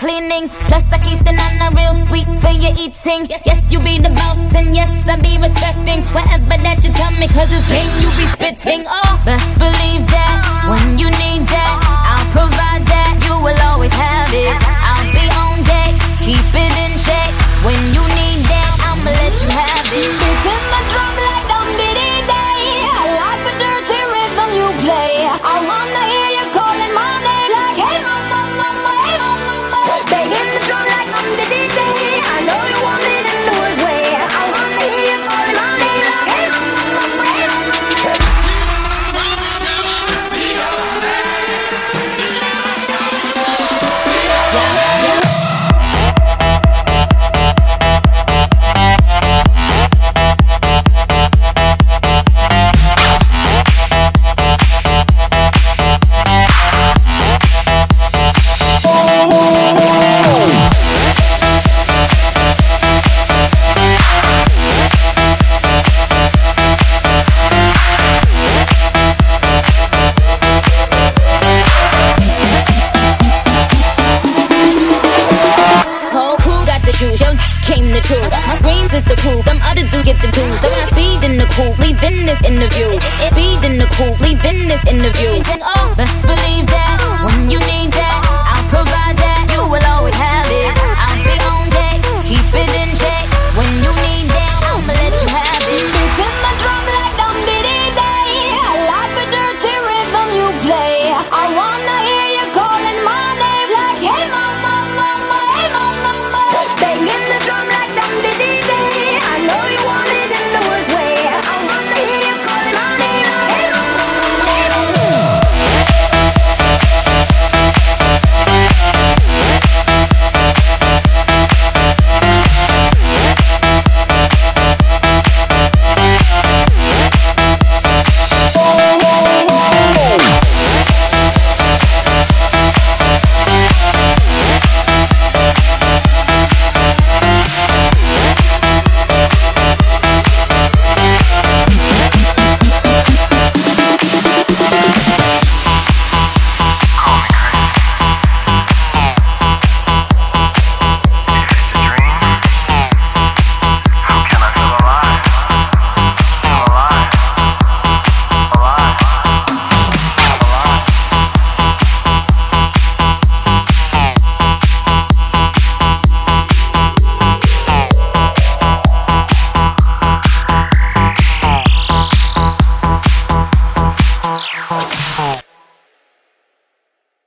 cleaning. Plus, I keep the nana real sweet for your eating. Yes, yes, you be the boss, and yes, I be respecting whatever that you tell me, cause it's game you be spitting. Oh, best believe that when you need that, I'll provide yo came the truth. My screams is the proof, them other dudes get the dues. So when I speed in the coupe, leaving this interview. Speed in the coupe, leaving this interview. And oh, believe that when you need